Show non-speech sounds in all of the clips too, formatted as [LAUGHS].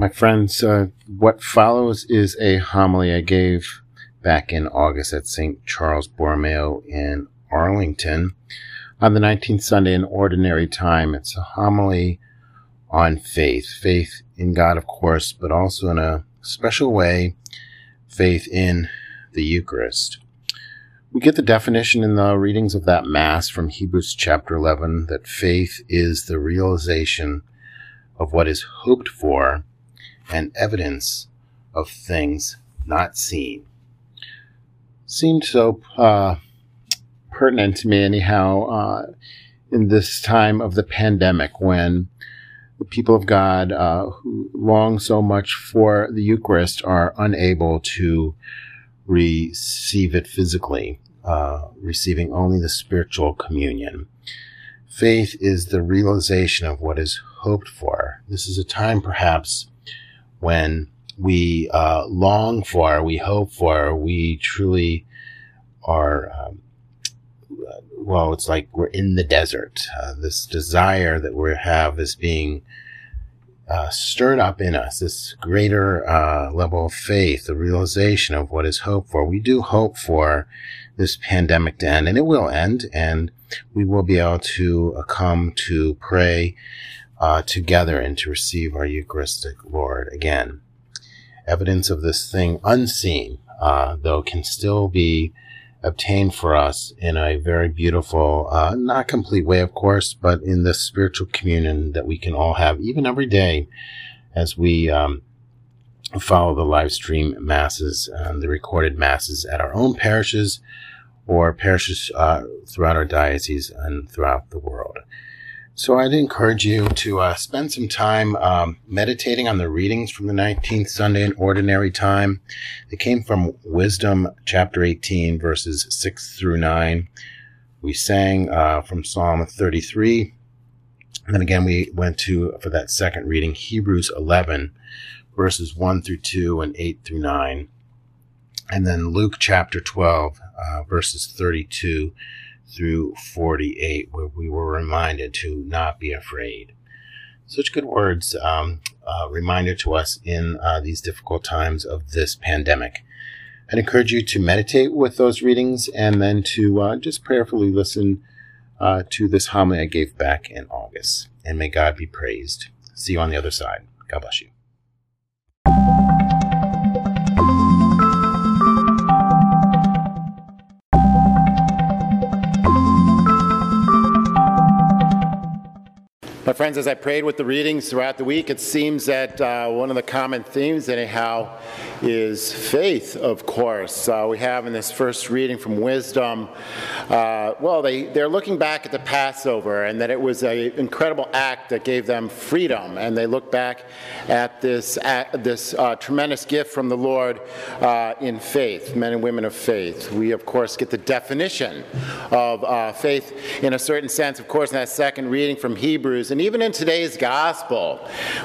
My friends, uh, what follows is a homily I gave back in August at St. Charles Borromeo in Arlington on the 19th Sunday in Ordinary Time. It's a homily on faith. Faith in God, of course, but also in a special way, faith in the Eucharist. We get the definition in the readings of that Mass from Hebrews chapter 11 that faith is the realization of what is hoped for and evidence of things not seen. Seemed so uh, pertinent to me, anyhow, uh, in this time of the pandemic when the people of God uh, who long so much for the Eucharist are unable to receive it physically, uh, receiving only the spiritual communion. Faith is the realization of what is hoped for. This is a time, perhaps, when we uh, long for, we hope for, we truly are. Um, well, it's like we're in the desert. Uh, this desire that we have is being uh, stirred up in us, this greater uh, level of faith, the realization of what is hoped for. We do hope for this pandemic to end, and it will end, and we will be able to uh, come to pray uh, together and to receive our Eucharistic Lord again. Evidence of this thing unseen, uh, though, can still be obtained for us in a very beautiful, uh, not complete way, of course, but in the spiritual communion that we can all have, even every day, as we um, follow the live stream masses, the recorded masses at our own parishes or parishes uh, throughout our diocese and throughout the world. So I'd encourage you to uh, spend some time um, meditating on the readings from the 19th Sunday in Ordinary Time. They came from Wisdom chapter 18, verses 6 through 9. We sang uh, from Psalm 33. And then again, we went to, for that second reading, Hebrews 11, verses 1 through 2 and 8 through 9. And then Luke chapter 12, uh, verses 32 through 48, where we were reminded to not be afraid. Such good words, um, uh, reminder to us in uh, these difficult times of this pandemic. I'd encourage you to meditate with those readings and then to uh, just prayerfully listen uh, to this homily I gave back in August. And may God be praised. See you on the other side. God bless you. My friends, as I prayed with the readings throughout the week, it seems that uh, one of the common themes, anyhow, is faith, of course. Uh, we have in this first reading from Wisdom, uh, well, they, they're looking back at the Passover and that it was an incredible act that gave them freedom. And they look back at this, at this uh, tremendous gift from the Lord uh, in faith, men and women of faith. We, of course, get the definition of uh, faith in a certain sense, of course, in that second reading from Hebrews. And and even in today's gospel,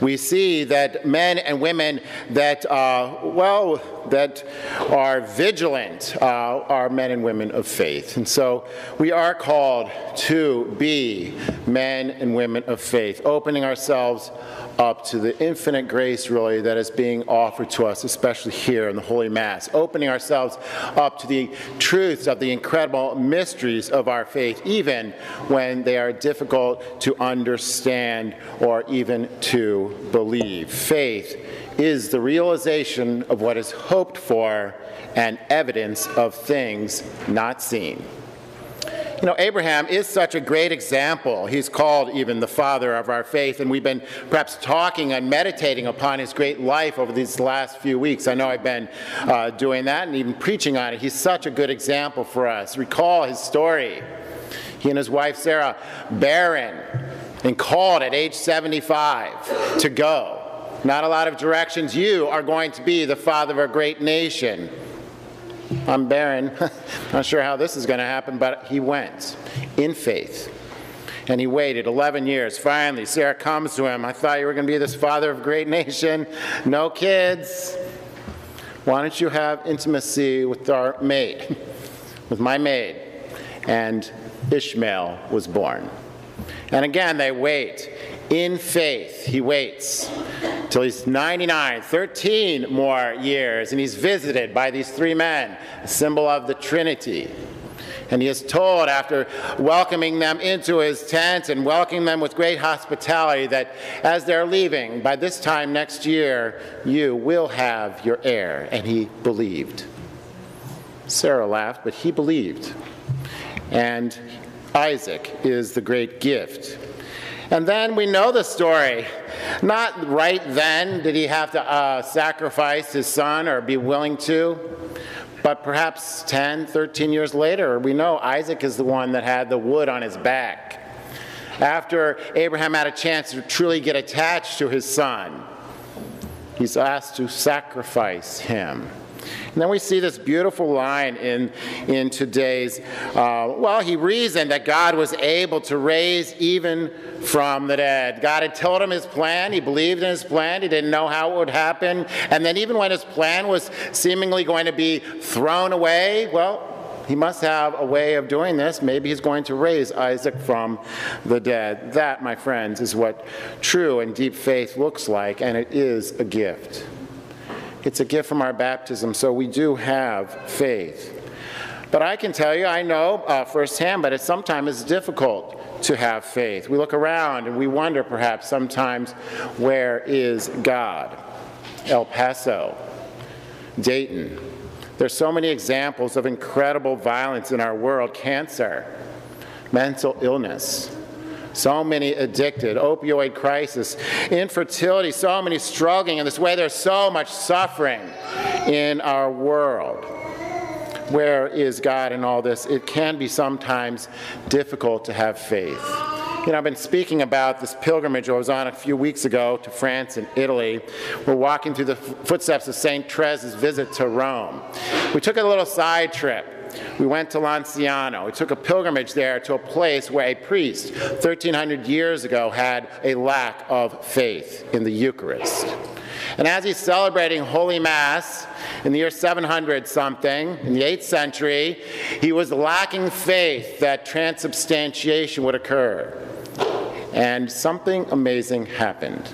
we see that men and women that, uh, well, that are vigilant uh, are men and women of faith. And so we are called to be men and women of faith, opening ourselves up to the infinite grace, really, that is being offered to us, especially here in the Holy Mass, opening ourselves up to the truths of the incredible mysteries of our faith, even when they are difficult to understand or even to believe. Faith is the realization of what is hoped for and evidence of things not seen. You know, Abraham is such a great example. He's called even the father of our faith, and we've been perhaps talking and meditating upon his great life over these last few weeks. I know I've been uh, doing that and even preaching on it. He's such a good example for us. Recall his story. He and his wife Sarah, barren, and called at age 75 to go. Not a lot of directions. You are going to be the father of a great nation. I'm barren. [LAUGHS] Not sure how this is going to happen, but he went in faith. And he waited 11 years. Finally, Sarah comes to him. I thought you were going to be this father of a great nation. [LAUGHS] No kids. Why don't you have intimacy with our maid, [LAUGHS] with my maid? And Ishmael was born. And again, they wait. In faith, he waits. till he's 99, 13 more years, and he's visited by these three men, a symbol of the Trinity. And he is told, after welcoming them into his tent and welcoming them with great hospitality, that as they're leaving, by this time next year, you will have your heir. And he believed. Sarah laughed, but he believed. And Isaac is the great gift. And then we know the story. Not right then did he have to uh, sacrifice his son or be willing to, but perhaps 10, 13 years later, we know Isaac is the one that had the wood on his back. After Abraham had a chance to truly get attached to his son, he's asked to sacrifice him. And then we see this beautiful line in, in today's, uh, well, he reasoned that God was able to raise even from the dead. God had told him his plan. He believed in his plan. He didn't know how it would happen. And then, even when his plan was seemingly going to be thrown away, well, he must have a way of doing this. Maybe he's going to raise Isaac from the dead. That, my friends, is what true and deep faith looks like, and it is a gift. It's a gift from our baptism, so we do have faith. But I can tell you, I know uh, firsthand, but it sometimes is difficult to have faith. We look around and we wonder perhaps sometimes, where is God? El Paso, Dayton. There's so many examples of incredible violence in our world cancer, mental illness, so many addicted, opioid crisis, infertility, so many struggling in this way. There's so much suffering in our world. Where is God in all this? It can be sometimes difficult to have faith. You know, I've been speaking about this pilgrimage I was on a few weeks ago to France and Italy. We're walking through the footsteps of St. Therese's visit to Rome. We took a little side trip we went to Lanciano. We took a pilgrimage there to a place where a priest 1300 years ago had a lack of faith in the Eucharist. And as he's celebrating Holy Mass in the year 700 something, in the 8th century, he was lacking faith that transubstantiation would occur. And something amazing happened.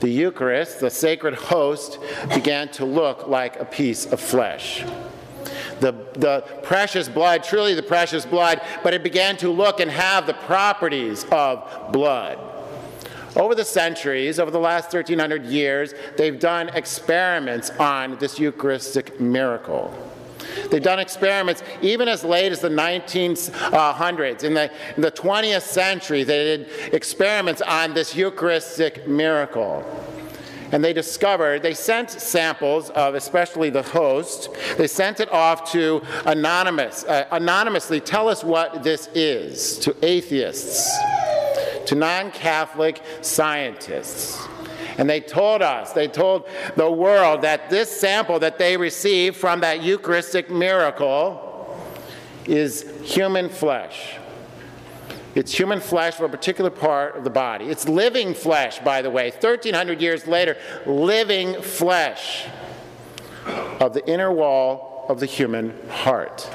The Eucharist, the sacred host, began to look like a piece of flesh the, the precious blood, truly the precious blood, but it began to look and have the properties of blood. Over the centuries, over the last 1300 years, they've done experiments on this Eucharistic miracle. They've done experiments even as late as the 1900s. In the, in the 20th century, they did experiments on this Eucharistic miracle and they discovered, they sent samples of especially the host, they sent it off to anonymous, uh, anonymously, tell us what this is, to atheists, to non-Catholic scientists. And they told us, they told the world that this sample that they received from that Eucharistic miracle is human flesh. It's human flesh for a particular part of the body. It's living flesh, by the way, 1,300 years later, living flesh of the inner wall of the human heart.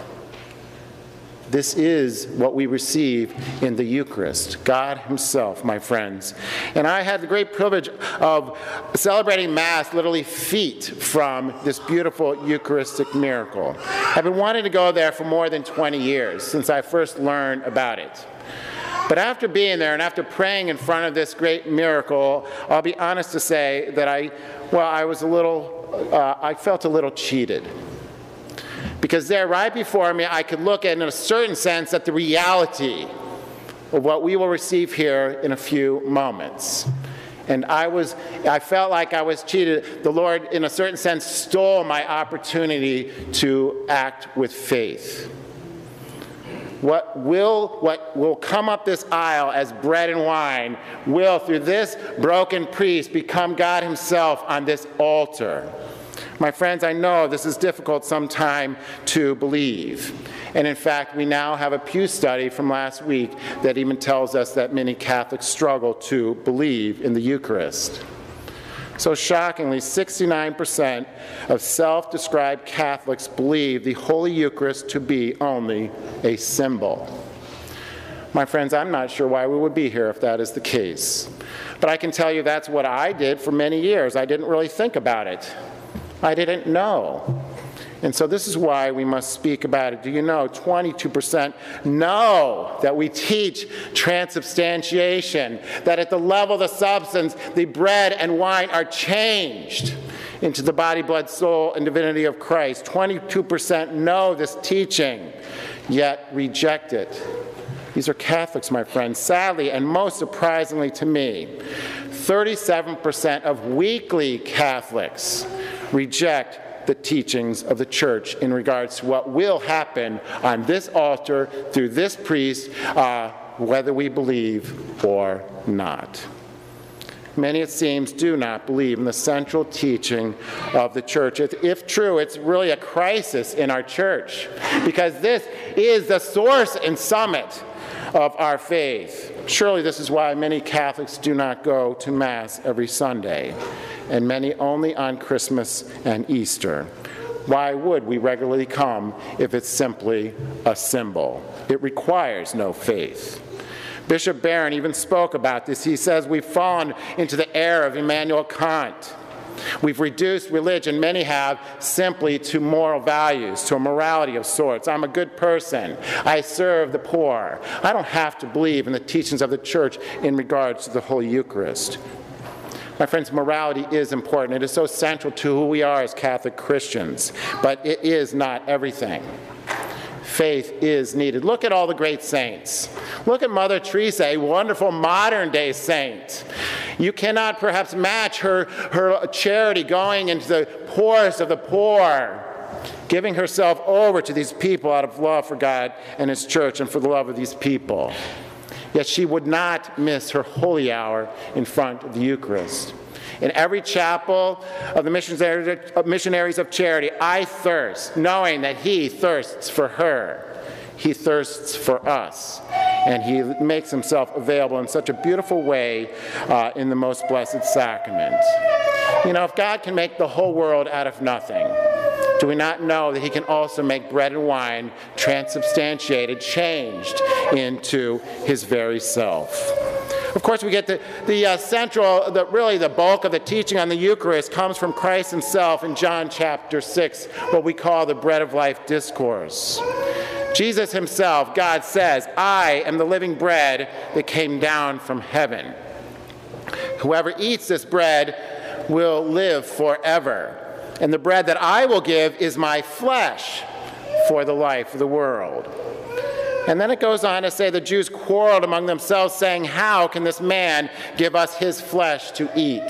This is what we receive in the Eucharist, God Himself, my friends. And I had the great privilege of celebrating Mass literally feet from this beautiful Eucharistic miracle. I've been wanting to go there for more than 20 years since I first learned about it. But after being there and after praying in front of this great miracle, I'll be honest to say that I, well, I was a little, uh, I felt a little cheated. Because there, right before me, I could look at, in a certain sense, at the reality of what we will receive here in a few moments. And I was, I felt like I was cheated. The Lord, in a certain sense, stole my opportunity to act with faith what will, what will come up this aisle as bread and wine will, through this broken priest, become God Himself on this altar. My friends, I know this is difficult sometime to believe. And in fact, we now have a Pew study from last week that even tells us that many Catholics struggle to believe in the Eucharist. So shockingly, 69% of self described Catholics believe the Holy Eucharist to be only a symbol. My friends, I'm not sure why we would be here if that is the case. But I can tell you that's what I did for many years. I didn't really think about it, I didn't know. And so this is why we must speak about it. Do you know 22% know that we teach transubstantiation, that at the level of the substance, the bread and wine are changed into the body, blood, soul, and divinity of Christ. 22% know this teaching, yet reject it. These are Catholics, my friends. Sadly, and most surprisingly to me, 37% of weekly Catholics reject the teachings of the church in regards to what will happen on this altar through this priest, uh, whether we believe or not. Many, it seems, do not believe in the central teaching of the church. If, if, true, it's really a crisis in our church because this is the source and summit of our faith. Surely, this is why many Catholics do not go to Mass every Sunday and many only on Christmas and Easter. Why would we regularly come if it's simply a symbol? It requires no faith. Bishop Barron even spoke about this. He says, We've fallen into the error of Immanuel Kant. We've reduced religion, many have, simply to moral values, to a morality of sorts. I'm a good person. I serve the poor. I don't have to believe in the teachings of the church in regards to the Holy Eucharist. My friends, morality is important. It is so central to who we are as Catholic Christians, but it is not everything. Faith is needed. Look at all the great saints. Look at Mother Teresa, a wonderful modern day saint. You cannot perhaps match her, her charity going into the poorest of the poor, giving herself over to these people out of love for God and His church and for the love of these people. Yet she would not miss her holy hour in front of the Eucharist. In every chapel of the missionaries of charity, I thirst, knowing that He thirsts for her. He thirsts for us. And He makes Himself available in such a beautiful way uh, in the most blessed sacrament. You know, if God can make the whole world out of nothing, do we not know that he can also make bread and wine transubstantiated, changed into his very self? Of course, we get the, the uh, central, the, really the bulk of the teaching on the Eucharist comes from Christ himself in John chapter 6, what we call the bread of life discourse. Jesus himself, God says, I am the living bread that came down from heaven. Whoever eats this bread will live forever. And the bread that I will give is my flesh for the life of the world. And then it goes on to say the Jews quarreled among themselves, saying, How can this man give us his flesh to eat?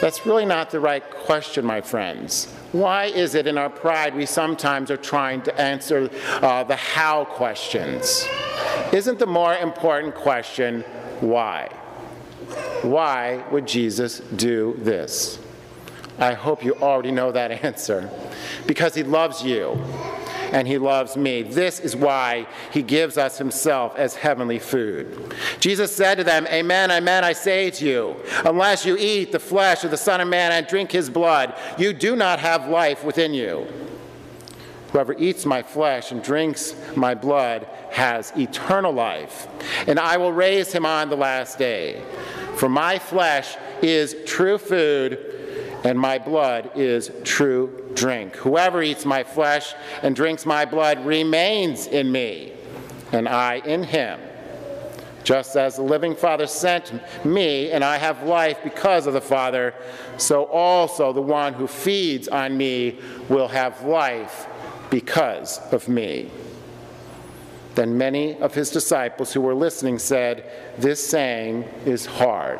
That's really not the right question, my friends. Why is it in our pride we sometimes are trying to answer uh, the how questions? Isn't the more important question why? Why would Jesus do this? I hope you already know that answer. Because he loves you and he loves me. This is why he gives us himself as heavenly food. Jesus said to them, Amen, amen, I say to you, unless you eat the flesh of the Son of Man and drink his blood, you do not have life within you. Whoever eats my flesh and drinks my blood has eternal life, and I will raise him on the last day. For my flesh is true food and my blood is true drink. Whoever eats my flesh and drinks my blood remains in me, and I in him. Just as the living Father sent me, and I have life because of the Father, so also the one who feeds on me will have life because of me. Then many of his disciples who were listening said, This saying is hard.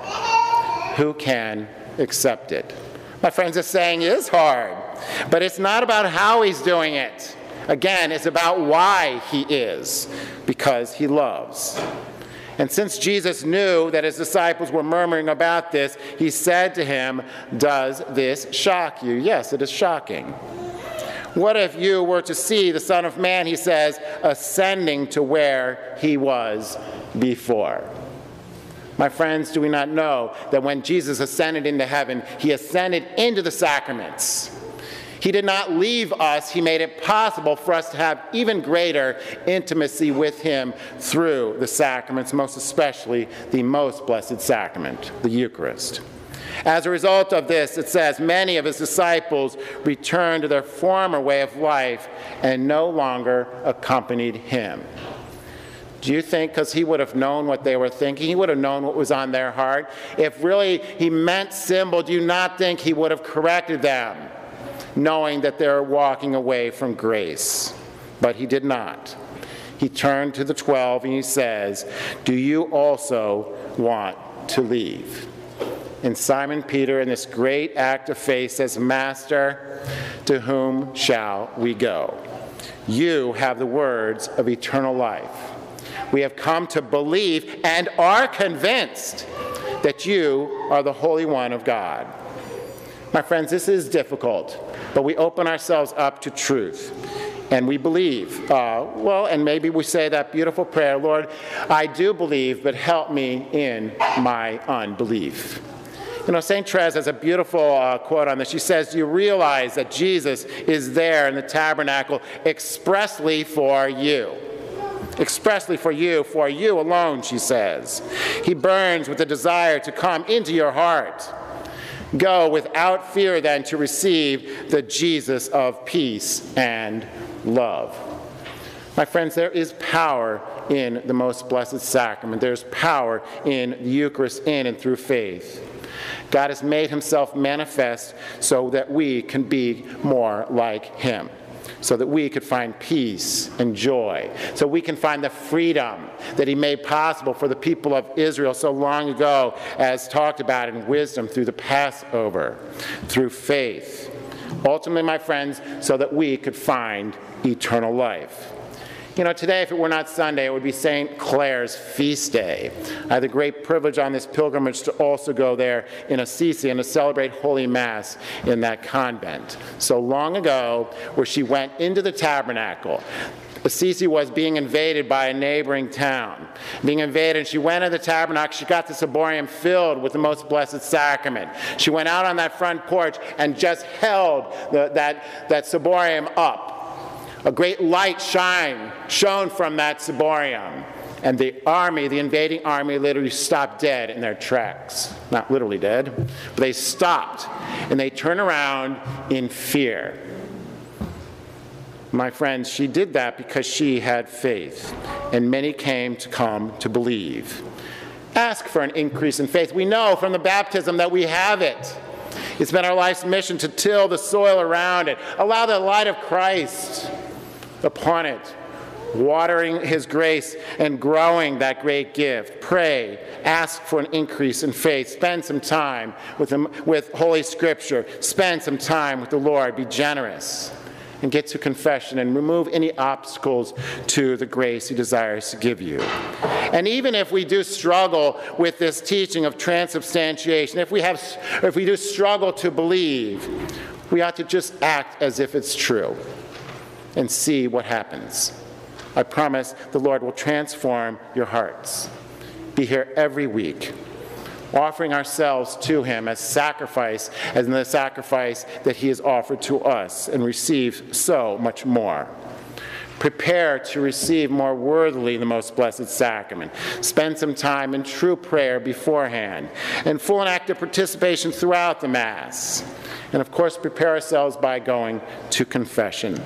Who can accept it? My friends, this saying is hard, but it's not about how he's doing it. Again, it's about why he is, because he loves. And since Jesus knew that his disciples were murmuring about this, he said to him, Does this shock you? Yes, it is shocking. What if you were to see the Son of Man, he says, ascending to where he was before? My friends, do we not know that when Jesus ascended into heaven, he ascended into the sacraments? He did not leave us, He made it possible for us to have even greater intimacy with Him through the sacraments, most especially the most blessed sacrament, the Eucharist. As a result of this, it says, many of his disciples returned to their former way of life and no longer accompanied him. Do you think because he would have known what they were thinking, he would have known what was on their heart? If really he meant symbol, do you not think he would have corrected them, knowing that they're walking away from grace? But he did not. He turned to the 12 and he says, Do you also want to leave? And Simon Peter, in this great act of faith, says, Master, to whom shall we go? You have the words of eternal life. We have come to believe and are convinced that you are the Holy One of God. My friends, this is difficult, but we open ourselves up to truth and we believe. Uh, well, and maybe we say that beautiful prayer Lord, I do believe, but help me in my unbelief. You know, St. Therese has a beautiful uh, quote on this. She says, You realize that Jesus is there in the tabernacle expressly for you. Expressly for you, for you alone, she says. He burns with the desire to come into your heart. Go without fear then to receive the Jesus of peace and love. My friends, there is power in the most blessed sacrament. There's power in the Eucharist in and through faith. God has made himself manifest so that we can be more like him, so that we could find peace and joy, so we can find the freedom that he made possible for the people of Israel so long ago, as talked about in wisdom through the Passover, through faith. Ultimately, my friends, so that we could find eternal life. You know, today, if it were not Sunday, it would be St. Clare's feast day. I had the great privilege on this pilgrimage to also go there in Assisi and to celebrate Holy Mass in that convent. So long ago, where she went into the tabernacle. Assisi was being invaded by a neighboring town. Being invaded, she went into the tabernacle. She got the ciborium filled with the most blessed sacrament. She went out on that front porch and just held the, that, that ciborium up a great light shine shone from that ciborium. And the army, the invading army, literally stopped dead in their tracks. Not literally dead, but they stopped and they turned around in fear. My friends, she did that because she had faith, and many came to come to believe. Ask for an increase in faith. We know from the baptism that we have it. It's been our life's mission to till the soil around it. Allow the light of Christ upon it, watering His grace and growing that great gift. Pray, ask for an increase in faith. Spend some time with, him, with Holy Scripture. Spend some time with the Lord. Be generous and get to confession and remove any obstacles to the grace He desires to give you. And even if we do struggle with this teaching of transubstantiation, if we, have, if we do struggle to believe, we ought to just act as if it's true and see what happens. I promise the Lord will transform your hearts. Be here every week, offering ourselves to Him as sacrifice, as the sacrifice that He has offered to us, and receive so much more. Prepare to receive more worthily the most blessed sacrament. Spend some time in true prayer beforehand, and full and active participation throughout the Mass. And of course, prepare ourselves by going to confession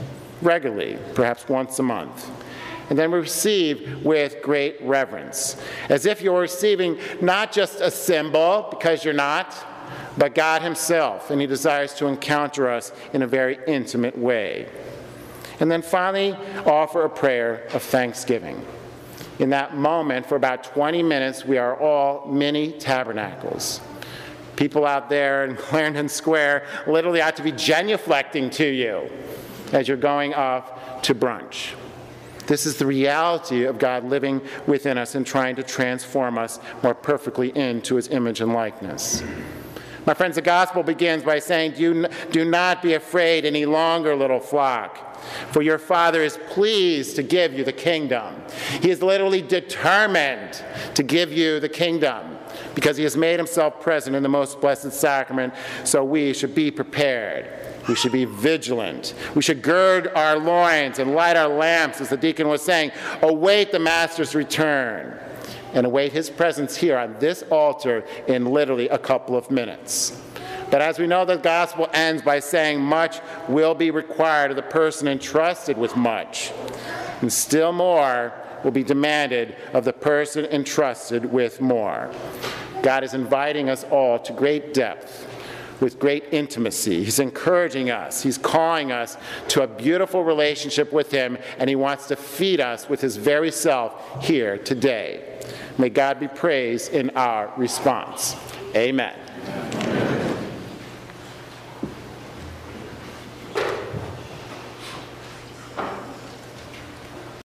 regularly, perhaps once a month. And then receive with great reverence, as if you're receiving not just a symbol, because you're not, but God Himself, and He desires to encounter us in a very intimate way. And then finally, offer a prayer of thanksgiving. In that moment, for about 20 minutes, we are all mini tabernacles. People out there in [LAUGHS] Clarendon Square literally ought to be genuflecting to you as you're going off to brunch. This is the reality of God living within us and trying to transform us more perfectly into his image and likeness. My friends, the gospel begins by saying, Do, do not be afraid any longer, little flock, for your Father is pleased to give you the kingdom. He is literally determined to give you the kingdom because he has made himself present in the most blessed sacrament, so we should be prepared. We should be vigilant. We should gird our loins and light our lamps, as the deacon was saying. Await the Master's return and await his presence here on this altar in literally a couple of minutes. But as we know, the gospel ends by saying, Much will be required of the person entrusted with much, and still more will be demanded of the person entrusted with more. God is inviting us all to great depth with great intimacy. He's encouraging us, He's calling us to a beautiful relationship with Him, and He wants to feed us with His very self here today. May God be praised in our response. Amen.